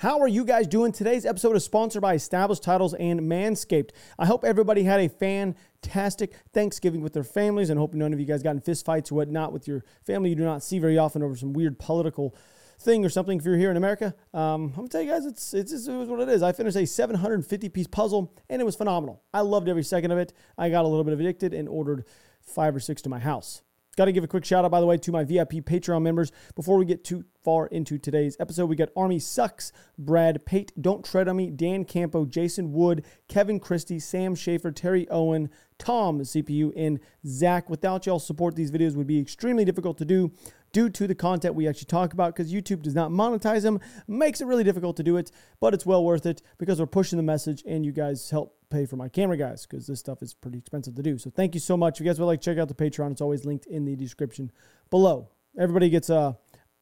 How are you guys doing? Today's episode is sponsored by Established Titles and Manscaped. I hope everybody had a fantastic Thanksgiving with their families and hope none of you guys got in fist fights or whatnot with your family you do not see very often over some weird political thing or something if you're here in America. Um, I'm gonna tell you guys, it's, it's, it's, what it is. I finished a 750 piece puzzle and it was phenomenal. I loved every second of it. I got a little bit addicted and ordered five or six to my house. Got to give a quick shout out, by the way, to my VIP Patreon members. Before we get too far into today's episode, we got Army Sucks, Brad Pate, Don't Tread on Me, Dan Campo, Jason Wood, Kevin Christie, Sam Schaefer, Terry Owen, Tom CPU, and Zach. Without y'all support, these videos would be extremely difficult to do due to the content we actually talk about because YouTube does not monetize them. Makes it really difficult to do it, but it's well worth it because we're pushing the message and you guys help pay for my camera guys because this stuff is pretty expensive to do. So thank you so much. If you guys would like check out the Patreon, it's always linked in the description below. Everybody gets uh,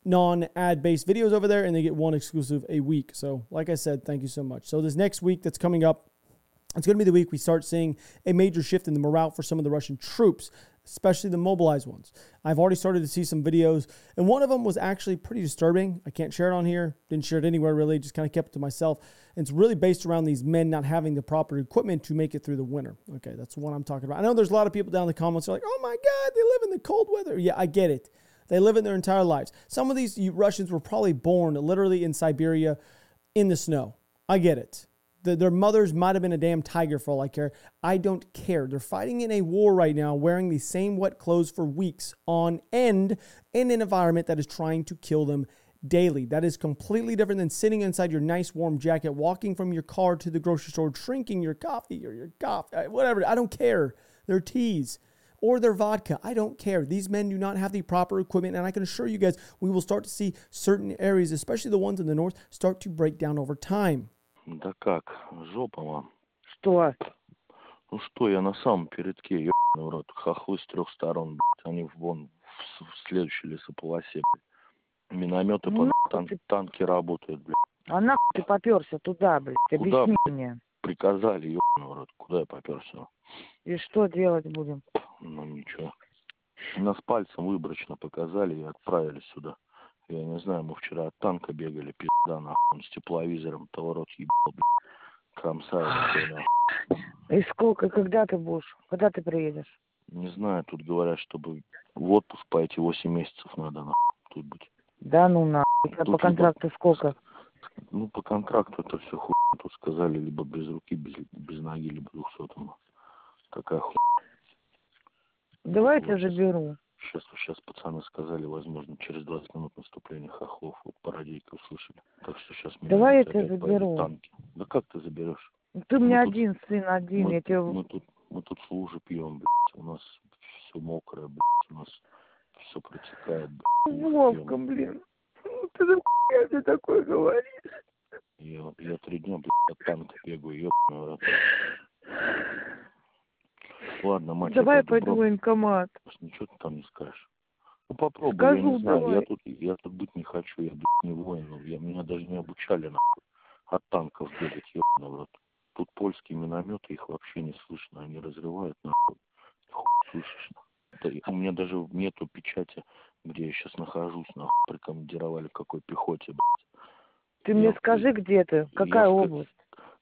non ad based videos over there and they get one exclusive a week. So, like I said, thank you so much. So, this next week that's coming up, it's going to be the week we start seeing a major shift in the morale for some of the Russian troops especially the mobilized ones. I've already started to see some videos, and one of them was actually pretty disturbing. I can't share it on here, didn't share it anywhere really, just kind of kept it to myself. And it's really based around these men not having the proper equipment to make it through the winter. Okay, that's what I'm talking about. I know there's a lot of people down in the comments are like, oh my God, they live in the cold weather. Yeah, I get it. They live in their entire lives. Some of these Russians were probably born literally in Siberia in the snow. I get it. The, their mothers might have been a damn tiger for all I care. I don't care. They're fighting in a war right now, wearing the same wet clothes for weeks on end in an environment that is trying to kill them daily. That is completely different than sitting inside your nice warm jacket, walking from your car to the grocery store, drinking your coffee or your coffee, uh, whatever. I don't care. Their teas or their vodka. I don't care. These men do not have the proper equipment, and I can assure you guys, we will start to see certain areas, especially the ones in the north, start to break down over time. Да как? Жопа вам. Что? Ну что, я на самом передке, ебаный в рот. Хохлы с трех сторон, блядь. Они вон в, в следующей лесополосе, блядь. Минометы Ну, по тан- ты- танки работают, блядь. А нахуй ты поперся туда, блядь? Куда, Объясни блядь? мне. Приказали, ебаный в рот. Куда я поперся? И что делать будем? Ну ничего. Нас пальцем выборочно показали и отправили сюда. Я не знаю, мы вчера от танка бегали, пизда, нахуй. С тепловизором, того рот ебал, блядь. Кромсает. И сколько, когда ты будешь? Когда ты приедешь? Не знаю, тут говорят, чтобы в отпуск по эти 8 месяцев надо, нахуй, тут быть. Да ну тебя Тут по контракту сколько? Ну, по контракту это все хуй. Тут сказали, либо без руки, без, без ноги, либо двухсотому. Такая хуй. Давай я тебя заберу. Сейчас, сейчас пацаны сказали, возможно, через 20 минут наступления хохлов. Вот по радийке услышали. Так что сейчас Давай я тебя заберу. танки. Да как ты заберешь? Ты мне Ну, тут- один сын, один. мы, Я тебе... мы тут, мы тут с лужи пьем, блядь. У нас все мокрое, блядь. У нас все протекает, блядь. Вовка, блин. Ну ты за хуйня ты такое говоришь? Я, я три дня, блядь, от танка бегаю, ёбаный. Ладно, мать, Давай я пойду в военкомат. Ничего ты там не скажешь. Ну попробуй, Скажу, я не знаю, давай. я тут, я тут быть не хочу, я, блядь, не воин, я, меня даже не обучали, нахуй, от танков бегать, ёбаный в рот. Тут польские минометы, их вообще не слышно, они разрывают, нахуй, хуй слышишь, нахуй. У меня даже нету печати, где я сейчас нахожусь, нахуй, прикомандировали в какой пехоте, блядь. Ты мне Я- скажи, где ты? Какая в Ка- область?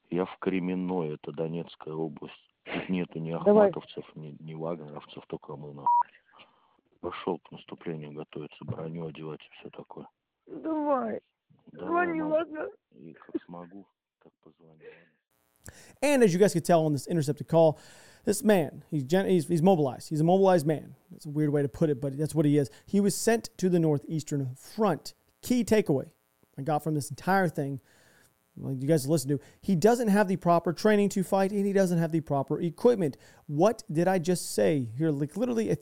Я в Кременной, это Донецкая область. Тут нету ни Давай. ахматовцев, ни, ни вагнеровцев, только мы на. Пошел к наступлению готовиться, броню одевать и все такое. Давай. Давай, Звони, мам. ладно? И как смогу, так позвоню. ладно? And as you guys could tell on this intercepted call, this man, he's, gen- he's, he's mobilized. He's a mobilized man. That's a weird way to put it, but that's what he is. He was sent to the Northeastern Front. Key takeaway I got from this entire thing, like you guys listen to, he doesn't have the proper training to fight and he doesn't have the proper equipment. What did I just say here? Like literally a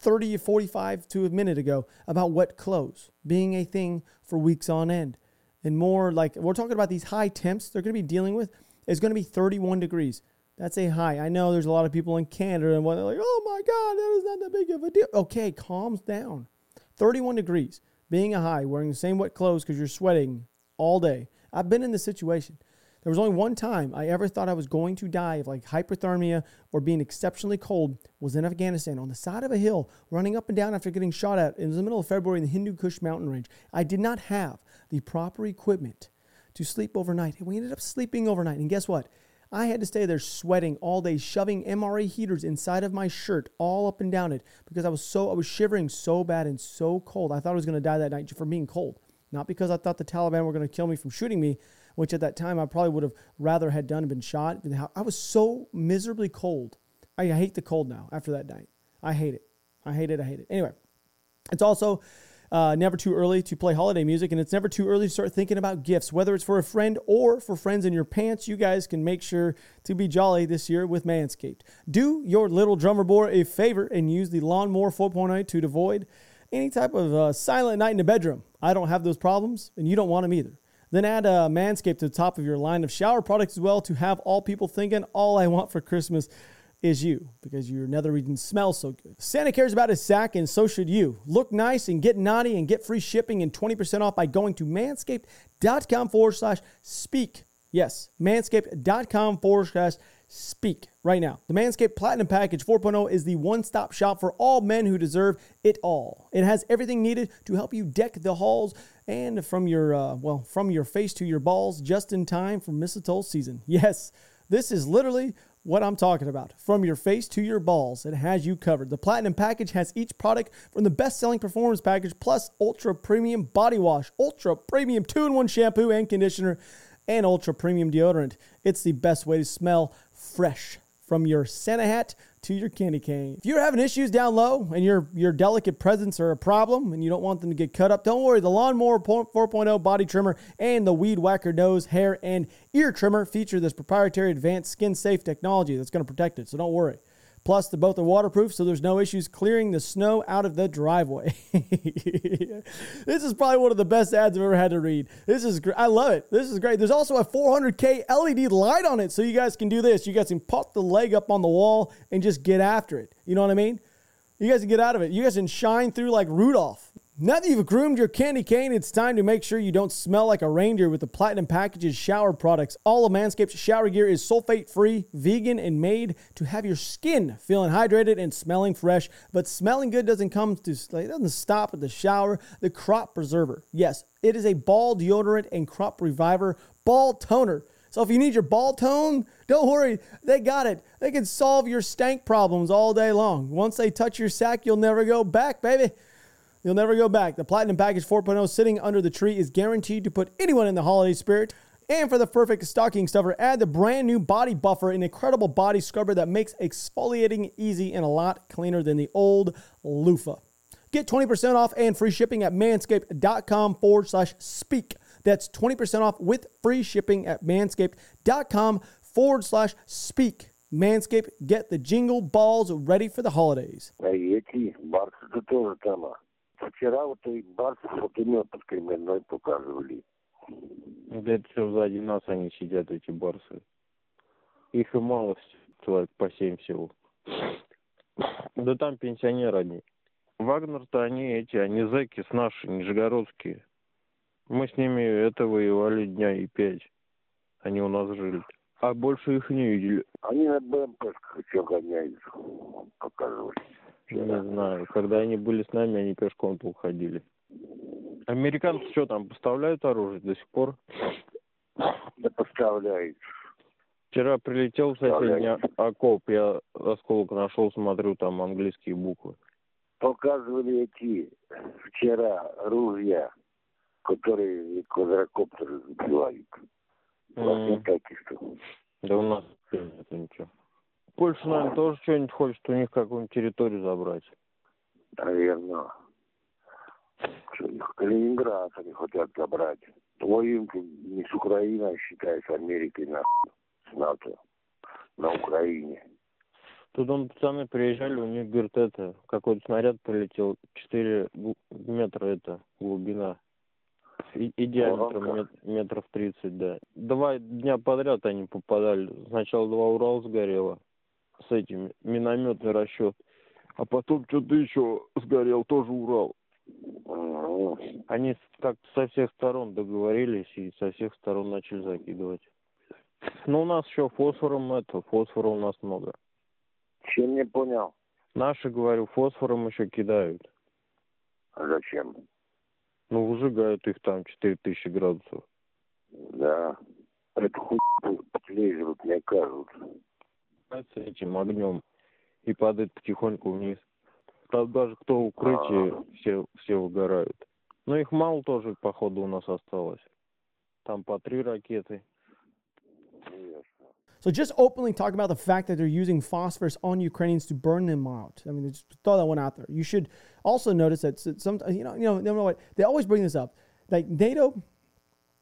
30 or 45 to a minute ago about wet clothes being a thing for weeks on end. And more like we're talking about these high temps they're going to be dealing with is going to be 31 degrees. That's a high. I know there's a lot of people in Canada and what they're like, oh my God, that is not that big of a deal. Okay, calms down. 31 degrees, being a high, wearing the same wet clothes because you're sweating all day. I've been in this situation. There was only one time I ever thought I was going to die of like hypothermia or being exceptionally cold was in Afghanistan on the side of a hill running up and down after getting shot at. It was the middle of February in the Hindu Kush mountain range. I did not have the proper equipment to sleep overnight. And we ended up sleeping overnight. And guess what? I had to stay there sweating all day, shoving MRE heaters inside of my shirt all up and down it because I was so I was shivering so bad and so cold. I thought I was going to die that night from being cold. Not because I thought the Taliban were going to kill me from shooting me, which at that time I probably would have rather had done and been shot. I was so miserably cold. I hate the cold now after that night. I hate it. I hate it. I hate it. Anyway, it's also uh, never too early to play holiday music, and it's never too early to start thinking about gifts, whether it's for a friend or for friends in your pants. You guys can make sure to be jolly this year with Manscaped. Do your little drummer boy a favor and use the Lawnmower 4.0 to avoid any type of uh, silent night in the bedroom. I don't have those problems, and you don't want them either. Then add uh, Manscaped to the top of your line of shower products as well to have all people thinking, all I want for Christmas is you because your nether region smells so good. Santa cares about his sack and so should you. Look nice and get naughty and get free shipping and 20% off by going to manscaped.com forward slash speak. Yes, manscaped.com forward slash speak right now. The Manscaped Platinum Package 4.0 is the one stop shop for all men who deserve it all. It has everything needed to help you deck the halls and from your, uh, well, from your face to your balls just in time for mistletoe season. Yes, this is literally what I'm talking about. From your face to your balls, it has you covered. The Platinum Package has each product from the best selling performance package plus ultra premium body wash, ultra premium two in one shampoo and conditioner, and ultra premium deodorant. It's the best way to smell fresh from your Santa hat to your candy cane. If you're having issues down low and your your delicate presents are a problem and you don't want them to get cut up, don't worry. The Lawnmower 4.0 body trimmer and the Weed Whacker nose, hair, and ear trimmer feature this proprietary advanced skin safe technology that's going to protect it. So don't worry. Plus, the both are waterproof, so there's no issues clearing the snow out of the driveway. this is probably one of the best ads I've ever had to read. This is great. I love it. This is great. There's also a 400K LED light on it, so you guys can do this. You guys can pop the leg up on the wall and just get after it. You know what I mean? You guys can get out of it. You guys can shine through like Rudolph. Now that you've groomed your candy cane, it's time to make sure you don't smell like a reindeer with the Platinum Package's shower products. All of Manscaped's shower gear is sulfate free, vegan, and made to have your skin feeling hydrated and smelling fresh. But smelling good doesn't come to it doesn't stop at the shower. The crop preserver. Yes, it is a ball deodorant and crop reviver ball toner. So if you need your ball tone, don't worry, they got it. They can solve your stank problems all day long. Once they touch your sack, you'll never go back, baby. You'll never go back. The Platinum Package 4.0 sitting under the tree is guaranteed to put anyone in the holiday spirit. And for the perfect stocking stuffer, add the brand new Body Buffer, an incredible body scrubber that makes exfoliating easy and a lot cleaner than the old loofah. Get 20% off and free shipping at manscaped.com forward slash speak. That's 20% off with free shipping at manscaped.com forward slash speak. Manscaped, get the jingle balls ready for the holidays. Hey, Вчера вот и Барс пулемет под Кременной показывали. Да это все сзади нас они сидят, эти барсы. Их и мало, человек по семь всего. Да там пенсионеры одни. Вагнер-то они эти, они зэки с наши, нижегородские. Мы с ними это воевали дня и пять. Они у нас жили. А больше их не видели. Они на БМПшках еще гоняются, показывали. Не знаю. Когда они были с нами, они пешком-то уходили. Американцы что там, поставляют оружие до сих пор? Да поставляют. Вчера прилетел в соседний окоп, я осколок нашел, смотрю, там английские буквы. Показывали эти вчера ружья, которые квадрокоптеры сбивают. Mm. Да у нас нет ничего. Польша, наверное, тоже что-нибудь хочет у них какую-нибудь территорию забрать. Наверное. Калининград они хотят забрать. Воюем не с Украиной, а считай, с Америкой, на, с НАТО, на Украине. Тут он, пацаны приезжали, у них, говорит, это, какой-то снаряд прилетел, 4 метра это, глубина. И, и диаметром мет, метров 30, да. Два дня подряд они попадали. Сначала два Урал сгорело, с этим минометный расчет. А потом что-то еще сгорел, тоже Урал. Они как-то со всех сторон договорились и со всех сторон начали закидывать. Но у нас еще фосфором это, фосфора у нас много. Чем не понял? Наши, говорю, фосфором еще кидают. А зачем? Ну, выжигают их там 4000 градусов. Да. Это хуй лезет, мне кажется. с этим огнем и падает потихоньку вниз. Правда, даже кто в укрытии, А. все, все выгорают. Но их мало тоже, походу, у нас осталось. Там по три ракеты. Ясно. So just openly talk about the fact that they're using phosphorus on Ukrainians to burn them out. I mean, just throw that one out there. You should also notice that s- some, you know, you know, you know what? They always bring this up. Like NATO,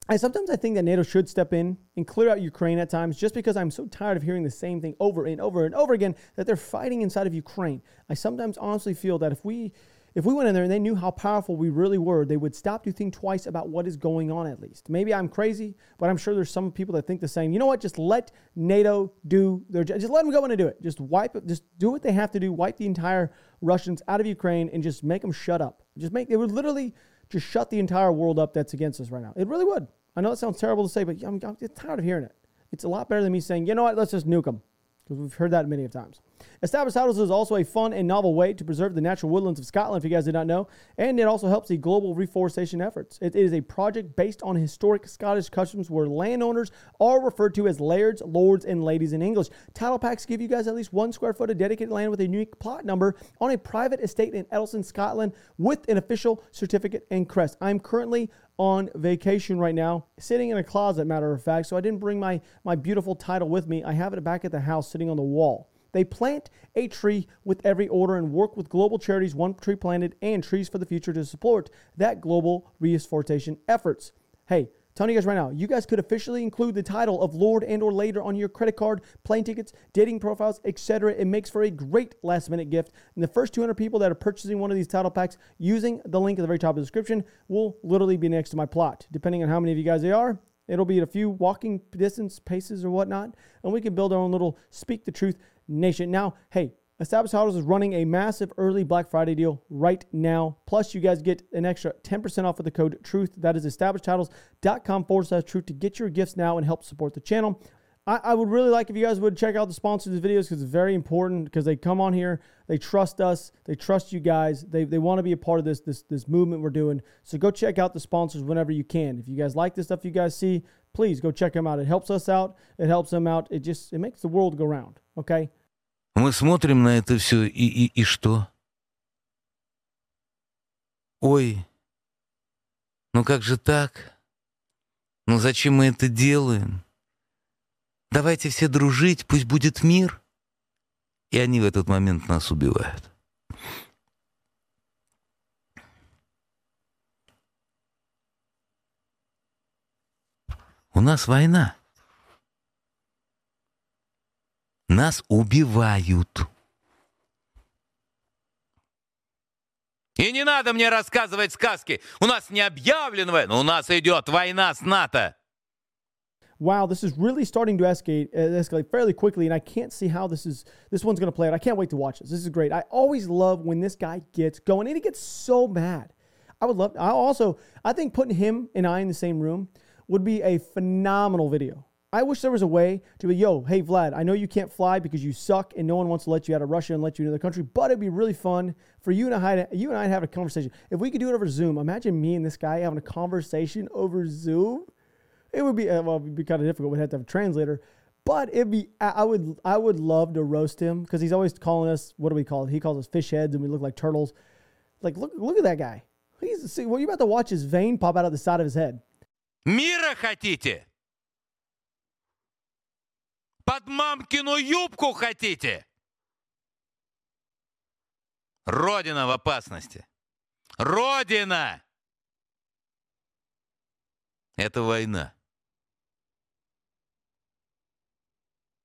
I sometimes I think that NATO should step in and clear out Ukraine at times, just because I'm so tired of hearing the same thing over and over and over again that they're fighting inside of Ukraine. I sometimes honestly feel that if we if we went in there and they knew how powerful we really were, they would stop to think twice about what is going on at least. Maybe I'm crazy, but I'm sure there's some people that think the same. You know what? Just let NATO do their jo- just let them go in and do it. Just wipe it, just do what they have to do, wipe the entire Russians out of Ukraine and just make them shut up. Just make they would literally just shut the entire world up that's against us right now. It really would. I know that sounds terrible to say, but I'm, I'm tired of hearing it. It's a lot better than me saying, you know what, let's just nuke them. Because we've heard that many of times. Established titles is also a fun and novel way to preserve the natural woodlands of Scotland, if you guys did not know. And it also helps the global reforestation efforts. It is a project based on historic Scottish customs where landowners are referred to as lairds, lords, and ladies in English. Title packs give you guys at least one square foot of dedicated land with a unique plot number on a private estate in Eddleston, Scotland, with an official certificate and crest. I'm currently on vacation right now, sitting in a closet, matter of fact. So I didn't bring my, my beautiful title with me. I have it back at the house sitting on the wall. They plant a tree with every order and work with global charities, one tree planted, and trees for the future to support that global reforestation efforts. Hey, telling you guys right now, you guys could officially include the title of Lord and or later on your credit card, plane tickets, dating profiles, etc. It makes for a great last minute gift. And the first 200 people that are purchasing one of these title packs using the link at the very top of the description will literally be next to my plot. Depending on how many of you guys they are, it'll be a few walking distance paces or whatnot, and we can build our own little speak the truth nation. Now, hey, Established Titles is running a massive early Black Friday deal right now. Plus, you guys get an extra 10% off with the code TRUTH. That is establishedtitles.com forward slash truth to get your gifts now and help support the channel. I, I would really like if you guys would check out the sponsors of the videos because it's very important because they come on here, they trust us, they trust you guys, they, they want to be a part of this, this this movement we're doing. So go check out the sponsors whenever you can. If you guys like the stuff you guys see, please go check them out. It helps us out, it helps them out, it just it makes the world go round. Okay. Мы смотрим на это все, и, и, и что? Ой, ну как же так? Ну зачем мы это делаем? Давайте все дружить, пусть будет мир. И они в этот момент нас убивают. У нас война. Нас убивают. И не надо мне рассказывать сказки. У нас не объявлена война, у нас идет война с НАТО. wow, this is really starting to escalate, uh, escalate fairly quickly, and I can't see how this is. This one's going to play out. I can't wait to watch this. This is great. I always love when this guy gets going, and he gets so mad. I would love. I also, I think putting him and I in the same room would be a phenomenal video. I wish there was a way to be, yo, hey Vlad, I know you can't fly because you suck and no one wants to let you out of Russia and let you into the country, but it'd be really fun for you and I to, you and I to have a conversation. If we could do it over Zoom, imagine me and this guy having a conversation over Zoom. It would be uh, well, it'd be kind of difficult. We'd have to have a translator, but it'd be. I I would I would love to roast him because he's always calling us. What do we call it? He calls us fish heads, and we look like turtles. Like look look at that guy. He's see. Well, you about to watch his vein pop out of the side of his head. Мира хотите? Под мамкину юбку хотите? Родина в опасности. Родина! Это война.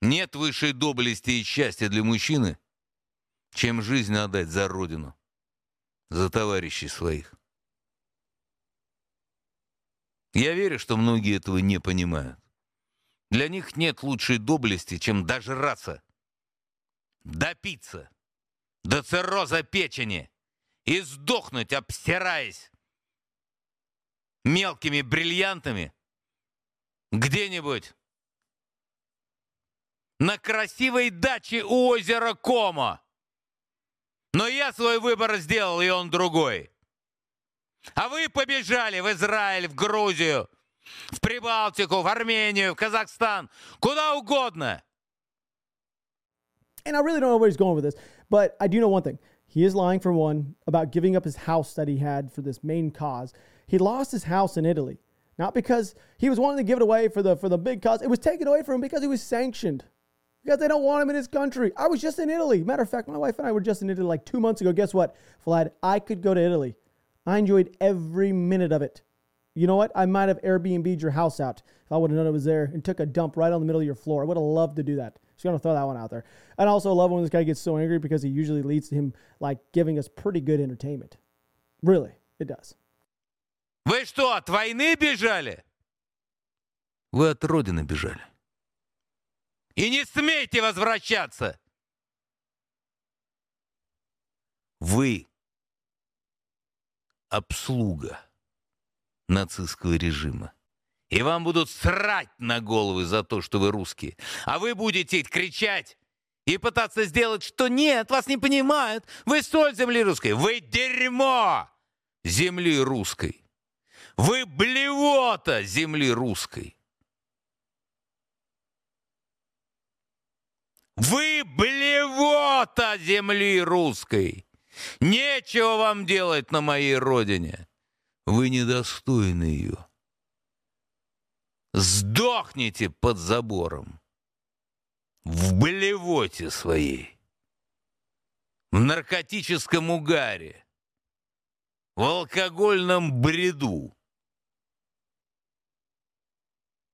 Нет высшей доблести и счастья для мужчины, чем жизнь отдать за родину, за товарищей своих. Я верю, что многие этого не понимают. Для них нет лучшей доблести, чем дожраться, допиться до цирроза печени и сдохнуть, обстираясь мелкими бриллиантами где-нибудь на красивой даче у озера Комо. Но я свой выбор сделал, и он другой. А вы побежали в Израиль, в Грузию, В Прибалтику, в Армению, в Казахстан, куда угодно. And I really don't know where he's going with this, but I do know one thing. He is lying for one about giving up his house that he had for this main cause. He lost his house in Italy, not because he was wanting to give it away for the for the big cause. It was taken away from him because he was sanctioned. Because they don't want him in his country. I was just in Italy. Matter of fact, my wife and I were just in Italy like two months ago. Guess what, Vlad? I could go to Italy. I enjoyed every minute of it. You know what? I might have Airbnb'd your house out if I would have known it was there and took a dump right on the middle of your floor. I would have loved to do that. Just gonna throw that one out there. And I also love when this guy gets so angry because he usually leads to him like giving us pretty good entertainment. Really, it does. Вы что, от войны бежали? Вы от Родины бежали. И не смейте возвращаться. Вы обслуга Нацистского режима. И вам будут срать на головы за то, что вы русские. А вы будете кричать и пытаться сделать, что нет, вас не понимают. Вы соль земли русской. Вы дерьмо земли русской. Вы блевота земли русской. Вы блевота земли русской. Нечего вам делать на моей родине. Вы недостойны ее. Сдохните под забором. В блевоте своей. В наркотическом угаре. В алкогольном бреду.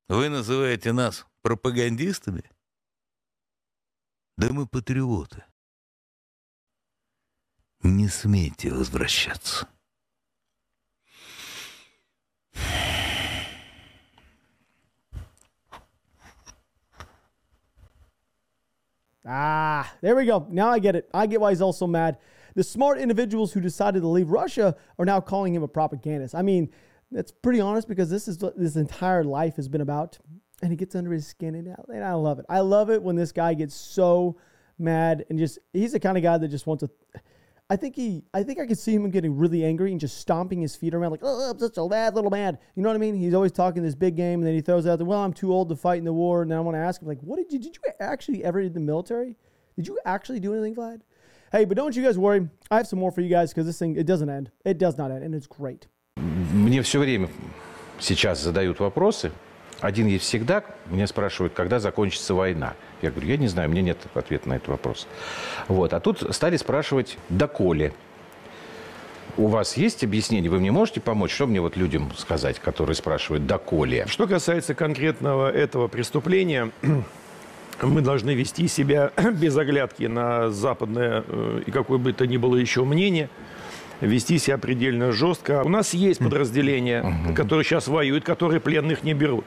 Вы называете нас пропагандистами? Да мы патриоты. Не смейте возвращаться. Ah, there we go. Now I get it. I get why he's also mad. The smart individuals who decided to leave Russia are now calling him a propagandist. I mean, that's pretty honest because this is what this entire life has been about. And he gets under his skin, and and I love it. I love it when this guy gets so mad and just he's the kind of guy that just wants to. I think he, I think I could see him getting really angry and just stomping his feet around like, oh, I'm such a bad little man. You know what I mean? He's always talking this big game, and then he throws out the, well, I'm too old to fight in the war. And I want to ask him, like, what did you, did you actually ever in the military? Did you actually do anything, Vlad? Hey, but don't you guys worry. I have some more for you guys because this thing, it doesn't end. It does not end, and it's great. Мне все время сейчас задают вопросы. Один есть всегда. Меня спрашивают, когда закончится война. Я говорю, я не знаю, у меня нет ответа на этот вопрос. Вот. А тут стали спрашивать, доколе. У вас есть объяснение? Вы мне можете помочь? Что мне вот людям сказать, которые спрашивают, доколе? Что касается конкретного этого преступления, мы должны вести себя без оглядки на западное э, и какое бы то ни было еще мнение, вести себя предельно жестко. У нас есть подразделения, которые сейчас воюют, которые пленных не берут.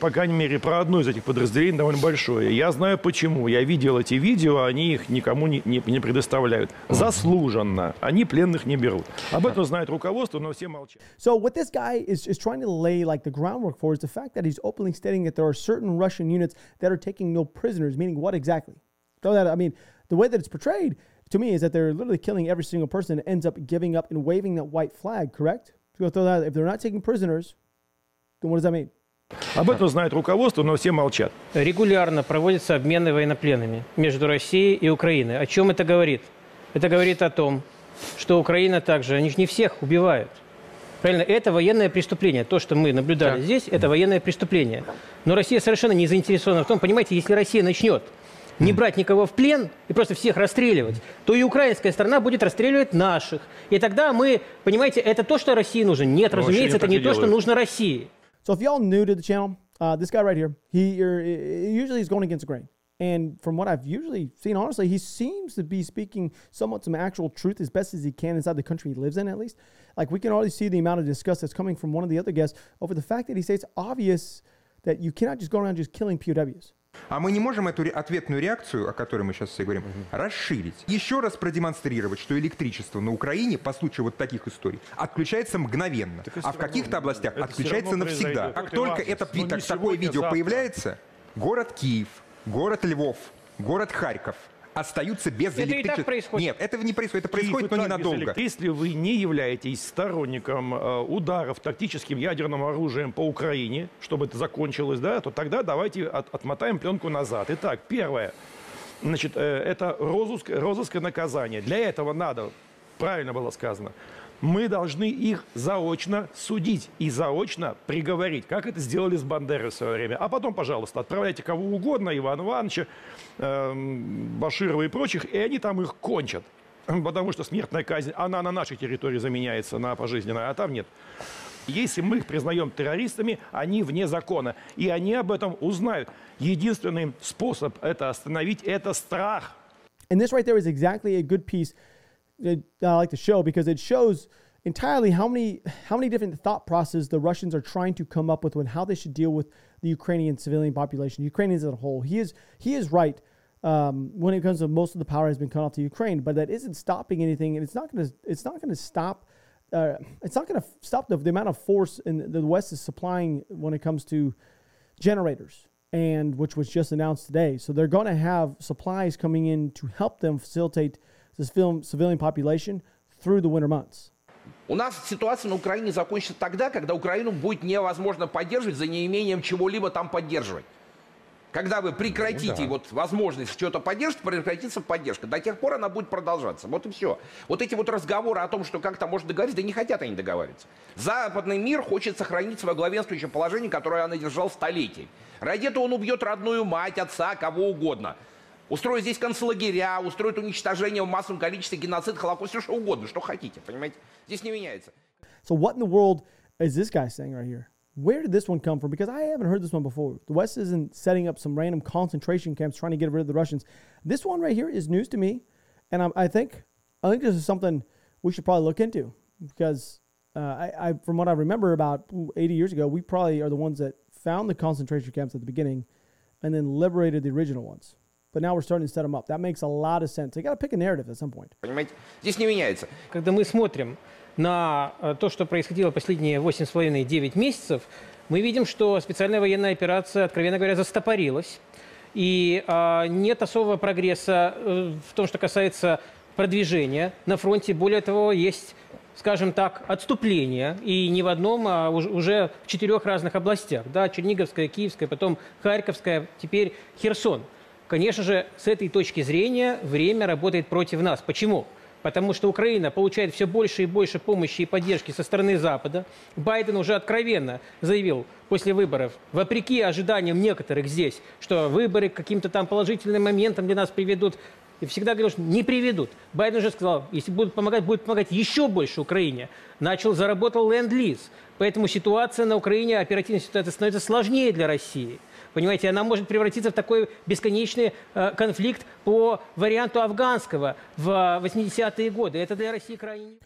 По крайней мере, про одно из этих подразделений довольно большое. Я знаю почему. Я видел эти видео, они их никому не, не, не предоставляют. Заслуженно. Они пленных не берут. Об этом знает руководство, но все молчат. So what this guy is, is trying to lay like the groundwork for is the fact that he's openly stating that there are certain Russian units that are taking no prisoners, meaning what exactly? So that I mean, the way that it's portrayed to me is that they're literally killing every single person that ends up giving up and waving that white flag, correct? So throw that if they're not taking prisoners, then what does that mean? Об этом знает руководство, но все молчат. Регулярно проводятся обмены военнопленными между Россией и Украиной. О чем это говорит? Это говорит о том, что Украина также, они же не всех убивают. Правильно, это военное преступление. То, что мы наблюдали здесь, это военное преступление. Но Россия совершенно не заинтересована в том, понимаете, если Россия начнет не брать никого в плен и просто всех расстреливать, то и украинская сторона будет расстреливать наших. И тогда мы, понимаете, это то, что России нужно. Нет, Но разумеется, вообще это не не так и то, что делают. нужно России. So if y'all new to the channel, uh, this guy right here, he you're, usually is going against the grain. And from what I've usually seen, honestly, he seems to be speaking somewhat some actual truth as best as he can inside the country he lives in, at least. Like we can already see the amount of disgust that's coming from one of the other guests over the fact that he says it's obvious that you cannot just go around just killing POWs. А мы не можем эту ответную реакцию, о которой мы сейчас все говорим, расширить. Еще раз продемонстрировать, что электричество на Украине по случаю вот таких историй отключается мгновенно, а в каких-то областях отключается навсегда. Как только это, Ну, как такое видео завтра. появляется, город Киев, город Львов, город Харьков, остаются без Это и так электричества. происходит. Нет, этого не происходит. Это И происходит, вы но ненадолго. электричества. Если вы не являетесь сторонником э, ударов тактическим ядерным оружием по Украине, чтобы это закончилось, да, то тогда давайте от- отмотаем пленку назад. Итак, первое. Значит, э, это розыск, розыск и наказание. Для этого надо, правильно было сказано, мы должны их заочно судить и заочно приговорить, как это сделали с Бандерой в свое время. А потом, пожалуйста, отправляйте кого угодно, Ивана Ивановича, эм, Баширова и прочих, и они там их кончат. Потому что смертная казнь, она на нашей территории заменяется на пожизненное, а там нет. Если мы их признаем террористами, они вне закона. И они об этом узнают. Единственный способ это остановить – это страх. And this right there is exactly a good piece I like the show because it shows entirely how many how many different thought processes the Russians are trying to come up with when how they should deal with the Ukrainian civilian population, Ukrainians as a whole. He is he is right um, when it comes to most of the power has been cut off to Ukraine, but that isn't stopping anything, and it's not going to it's not going to stop. Uh, it's not going to stop the, the amount of force in the West is supplying when it comes to generators and which was just announced today. So they're going to have supplies coming in to help them facilitate civilian population through the winter months. У нас ситуация на Украине закончится тогда, когда Украину будет невозможно поддерживать за неимением чего-либо там поддерживать. Когда вы прекратите вот возможность что-то поддерживать, прекратится поддержка. До тех пор она будет продолжаться. Вот и все. Вот эти вот разговоры о том, что как-то можно договориться, да не хотят они договариваться. Западный мир хочет сохранить свое главенствующее положение, которое он держал столетий. Ради этого он убьет родную мать, отца, кого угодно. Устроит здесь концлагеря, устроит уничтожение в массовом количестве, геноцид, холокост, все что угодно, что хотите, понимаете? Здесь не меняется. So what in the world is this guy saying right here? Where did this one come from? Because I haven't heard this one before. The West isn't setting up some random concentration camps trying to get rid of the Russians. This one right here is news to me, and I, I think I think this is something we should probably look into because uh, I, I, from what I remember, about ooh, 80 years ago, we probably are the ones that found the concentration camps at the beginning, and then liberated the original ones. But now we're starting to set them up. That makes a lot of sense. They got to pick a narrative at some point. Понимаете? Здесь не меняется. Когда мы смотрим на э, то, что происходило последние 8,5-9 месяцев, мы видим, что специальная военная операция, откровенно говоря, застопорилась. И а, нет особого прогресса э, в том, что касается продвижения на фронте. Более того, есть, скажем так, отступление. И не в одном, а уж- уже в четырех разных областях. Да, Черниговская, Киевская, потом Харьковская, теперь Херсон. Конечно же, с этой точки зрения время работает против нас. Почему? Потому что Украина получает все больше и больше помощи и поддержки со стороны Запада. Байден уже откровенно заявил после выборов, вопреки ожиданиям некоторых здесь, что выборы каким-то там положительным моментам для нас приведут. И всегда говорил, что не приведут. Байден уже сказал, если будут помогать, будет помогать еще больше Украине. Начал, заработал ленд-лиз. Поэтому ситуация на Украине, оперативная ситуация становится сложнее для России. Понимаете, она может превратиться в такой бесконечный э, конфликт по варианту афганского в 80-е годы. Это для России крайне...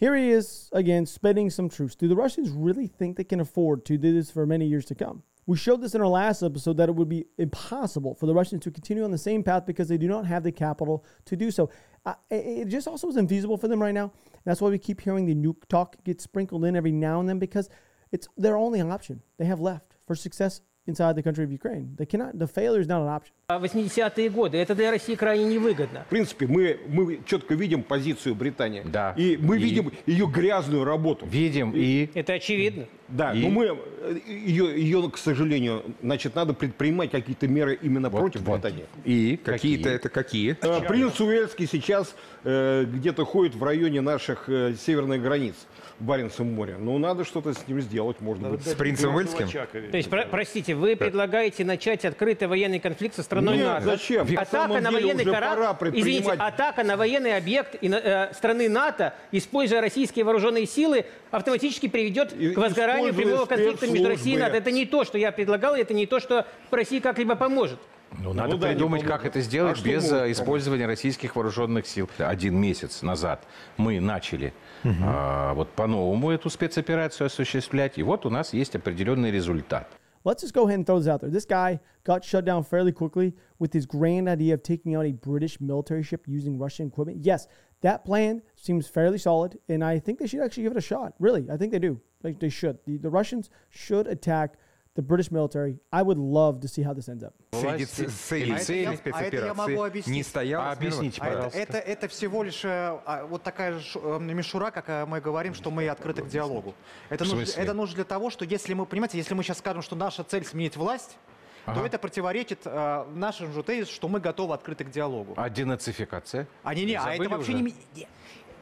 Here he is again spending some truths. Do the Russians really think they can afford to do this for many years to come? We showed this in our last episode that it would be impossible for the Russians to continue on the same path because they do not have the capital to do so. Uh, it it just also is infeasible for them right now. That's why we keep hearing the nuke talk get sprinkled in every now and then because it's their only option they have left for success inside the country of Ukraine. They cannot. The failure is not an option. 80-е годы. Это для России крайне невыгодно. В принципе, мы, мы четко видим позицию Британии. Да. И мы И- видим ее грязную работу. Видим и... Это очевидно. Да, И- но мы э, ее, ее, к сожалению, значит, надо предпринимать какие-то меры именно Вот, против вот. Британии. И Какие-то какие? это какие? Э, Принц Уэльский сейчас э, где-то ходит в районе наших э, северных границ в Баренцевом море. Ну, надо что-то с ним сделать, может быть. С принцем Уэльским? То есть, про- простите, вы предлагаете начать открытый военный конфликт со страной Нет, НАТО? зачем? Атака на военный корабль, извините, атака на военный объект и э, страны НАТО, используя российские вооруженные силы, автоматически приведет И- к возгоранию используя прямого конфликта между Россией и. НАТО. Это не то, что я предлагал, и это не то, что России как-либо поможет. Ну, надо да, придумать, как это сделать А без могут э, использования российских вооруженных сил. Один месяц назад мы начали а, вот по-новому эту спецоперацию осуществлять, и вот у нас есть определенный результат. Let's just go ahead and throw this out there. This guy got shut down fairly quickly with his grand idea of taking out a British military ship using Russian equipment. Yes, that plan seems fairly solid, and I think they should actually give it a shot. Really, I think they do. Like they should. The, the Russians should attack the British military. I would love to see how this ends up. среди целей, целей спецоперации объяснить. не стояла А объясните, это, пожалуйста. это, это всего лишь э, а, вот такая э, мишура, как мы говорим, что мы открыты к диалогу. Нужно, это нужно для того, что если мы, понимаете, если мы сейчас скажем, что наша цель сменить власть, Ага. то это противоречит э, нашему же тезису, что мы готовы открыты к диалогу. А денацификация? А не, не, а это Забыли вообще уже? не-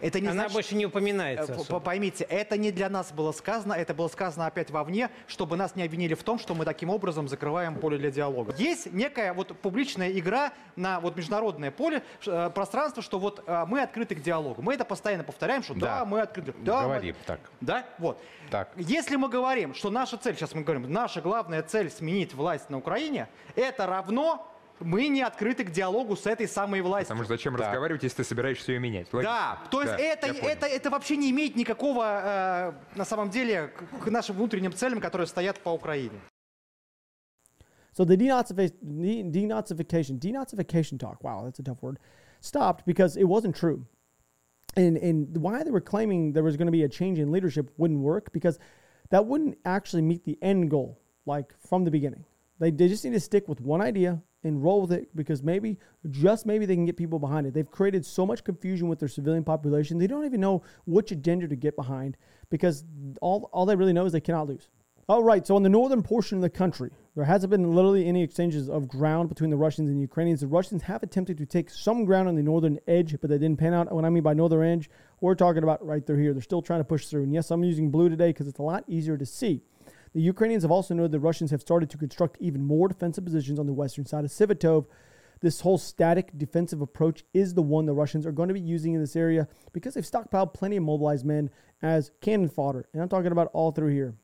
это не Она значит, больше не упоминается. Э, особо. Поймите, это не для нас было сказано, это было сказано опять вовне, чтобы нас не обвинили в том, что мы таким образом закрываем поле для диалога. Есть некая вот публичная игра на вот международное поле, э, пространство, что вот э, мы открыты к диалогу. Мы это постоянно повторяем, что да, Да. мы открыты. Да, мы- Говорим так. Да, вот. Так. Если мы говорим, что наша цель, сейчас мы говорим, наша главная цель сменить власть на Украине, это равно мы не открыты к диалогу с этой самой властью. Потому что зачем разговаривать, если ты собираешься ее менять? Да, Логично. то есть Да, это, это, это вообще не имеет никакого, э, на самом деле, к, к нашим внутренним целям, которые стоят по Украине. So the denazification, denazification, denazification talk. Wow, that's a tough word. Stopped because it wasn't true, and and why they were claiming there was going to be a change in leadership wouldn't work because that wouldn't actually meet the end goal, like from the beginning. They they just need to stick with one idea and roll with it because maybe just maybe they can get people behind it. They've created so much confusion with their civilian population. They don't even know which agenda to get behind because all all they really know is they cannot lose. All right, so in the northern portion of the country, there hasn't been literally any exchanges of ground between the Russians and the Ukrainians. The Russians have attempted to take some ground on the northern edge, but they didn't pan out. What I mean by northern edge, we're talking about right through here. They're still trying to push through. And yes, I'm using blue today because it's a lot easier to see. The Ukrainians have also noted the Russians have started to construct even more defensive positions on the western side of Svatove. This whole static defensive approach is the one the Russians are going to be using in this area because they've stockpiled plenty of mobilized men as cannon fodder. And I'm talking about all through here.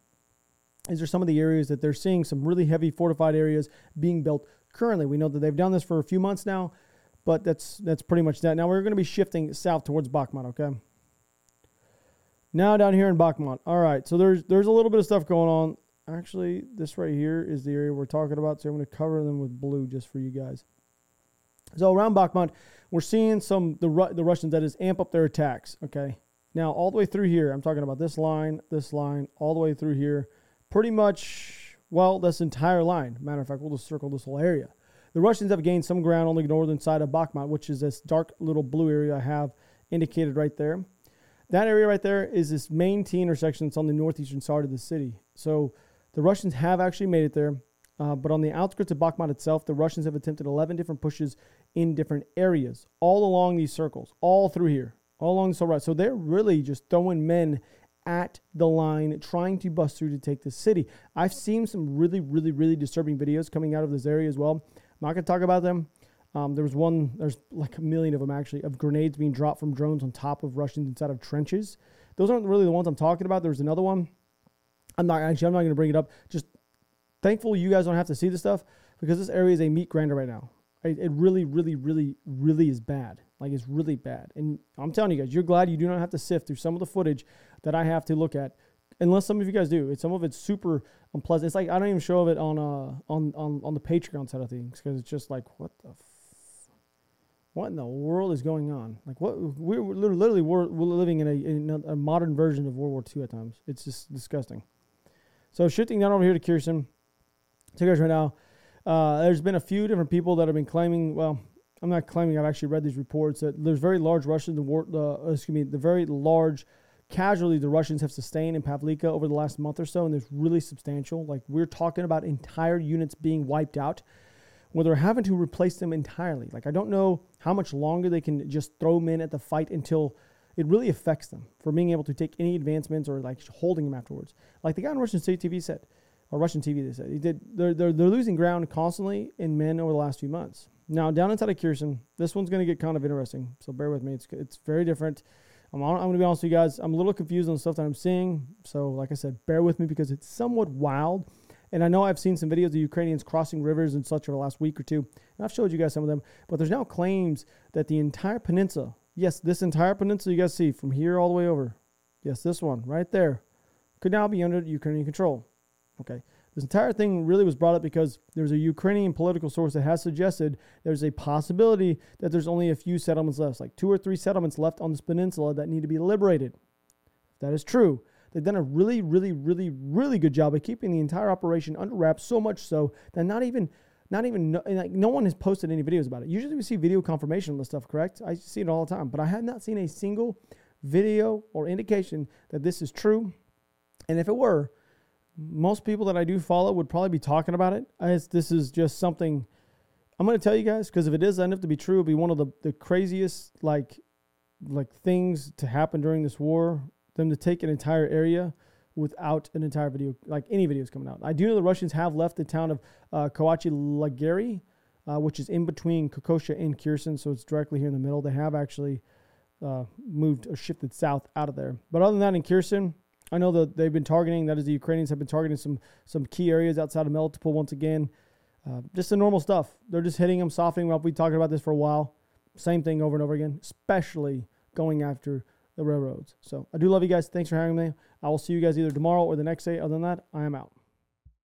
These are some of the areas that they're seeing some really heavy fortified areas being built currently. We know that they've done this for a few months now, but that's that's pretty much that. Now we're going to be shifting south towards Bakhmut, okay? Now down here in Bakhmut. All right, so there's there's a little bit of stuff going on. Actually, this right here is the area we're talking about, so I'm going to cover them with blue just for you guys. So around Bakhmut, we're seeing some the Ru- the Russians that is amp up their attacks. Okay, now all the way through here, I'm talking about this line, this line, all the way through here, pretty much well this entire line. Matter of fact, we'll just circle this whole area. The Russians have gained some ground on the northern side of Bakhmut, which is this dark little blue area I have indicated right there. That area right there is this main T intersection that's on the northeastern side of the city. So the Russians have actually made it there. Uh, but on the outskirts of Bakhmut itself, the Russians have attempted 11 different pushes in different areas, all along these circles, all through here, all along this whole route. So they're really just throwing men at the line, trying to bust through to take the city. I've seen some really, really, really disturbing videos coming out of this area as well. I'm not going to talk about them. Um, there was one, there's like a million of them actually, of grenades being dropped from drones on top of Russians inside of trenches. Those aren't really the ones I'm talking about. There was another one. I'm not actually, I'm not going to bring it up. Just thankful you guys don't have to see this stuff because this area is a meat grinder right now. It, it really, really, really, really is bad. Like it's really bad. And I'm telling you guys, you're glad you do not have to sift through some of the footage that I have to look at, unless some of you guys do. It's some of it's super unpleasant. It's like I don't even show of it on uh on on on the Patreon side of things because it's just like what the. F- what in the world is going on? Like what we're literally, we're, we're living in a, in a modern version of World War II at times. It's just disgusting. So shifting down over here to Kirsten. So guys, right now, uh, there's been a few different people that have been claiming. Well, I'm not claiming. I've actually read these reports that there's very large Russian the war. Uh, excuse me, the very large casualty the Russians have sustained in Pavlivka over the last month or so, and there's really substantial. Like we're talking about entire units being wiped out, where they're having to replace them entirely. Like I don't know how much longer they can just throw men at the fight until it really affects them for being able to take any advancements or like holding them afterwards. Like the guy on Russian state TV said, or Russian TV they said, he did. They're they're, they're losing ground constantly in men over the last few months. Now down inside of Kherson, this one's going to get kind of interesting. So bear with me. It's it's very different. I'm, I'm going to be honest with you guys. I'm a little confused on the stuff that I'm seeing. So like I said, bear with me because it's somewhat wild. And I know I've seen some videos of Ukrainians crossing rivers and such over the last week or two. And I've showed you guys some of them. But there's now claims that the entire peninsula, yes, this entire peninsula you guys see from here all the way over, yes, this one right there, could now be under Ukrainian control. Okay. This entire thing really was brought up because there's a Ukrainian political source that has suggested there's a possibility that there's only a few settlements left, like two or three settlements left on this peninsula that need to be liberated. If that is true, they've done a really, really, really, really good job of keeping the entire operation under wraps, so much so that not even Not even no, like no one has posted any videos about it. Usually we see video confirmation on this stuff, correct? I see it all the time, but I have not seen a single video or indication that this is true. And if it were, most people that I do follow would probably be talking about it as this is just something I'm going to tell you guys because if it is enough to be true, it'll be one of the, the craziest like like things to happen during this war. Them to take an entire area without an entire video, like any videos coming out. I do know the Russians have left the town of uh, Kawachi uh, which is in between Kokosha and Kherson, so it's directly here in the middle. They have actually uh, moved or shifted south out of there. But other than that, in Kherson, I know that they've been targeting. That is, the Ukrainians have been targeting some some key areas outside of Melitopol once again. Uh, just the normal stuff. They're just hitting them, softening them up. Been talking about this for a while. Same thing over and over again, especially going after the railroads. So I do love you guys. Thanks for having me. I will see you guys either tomorrow or the next day. Other than that, I am out.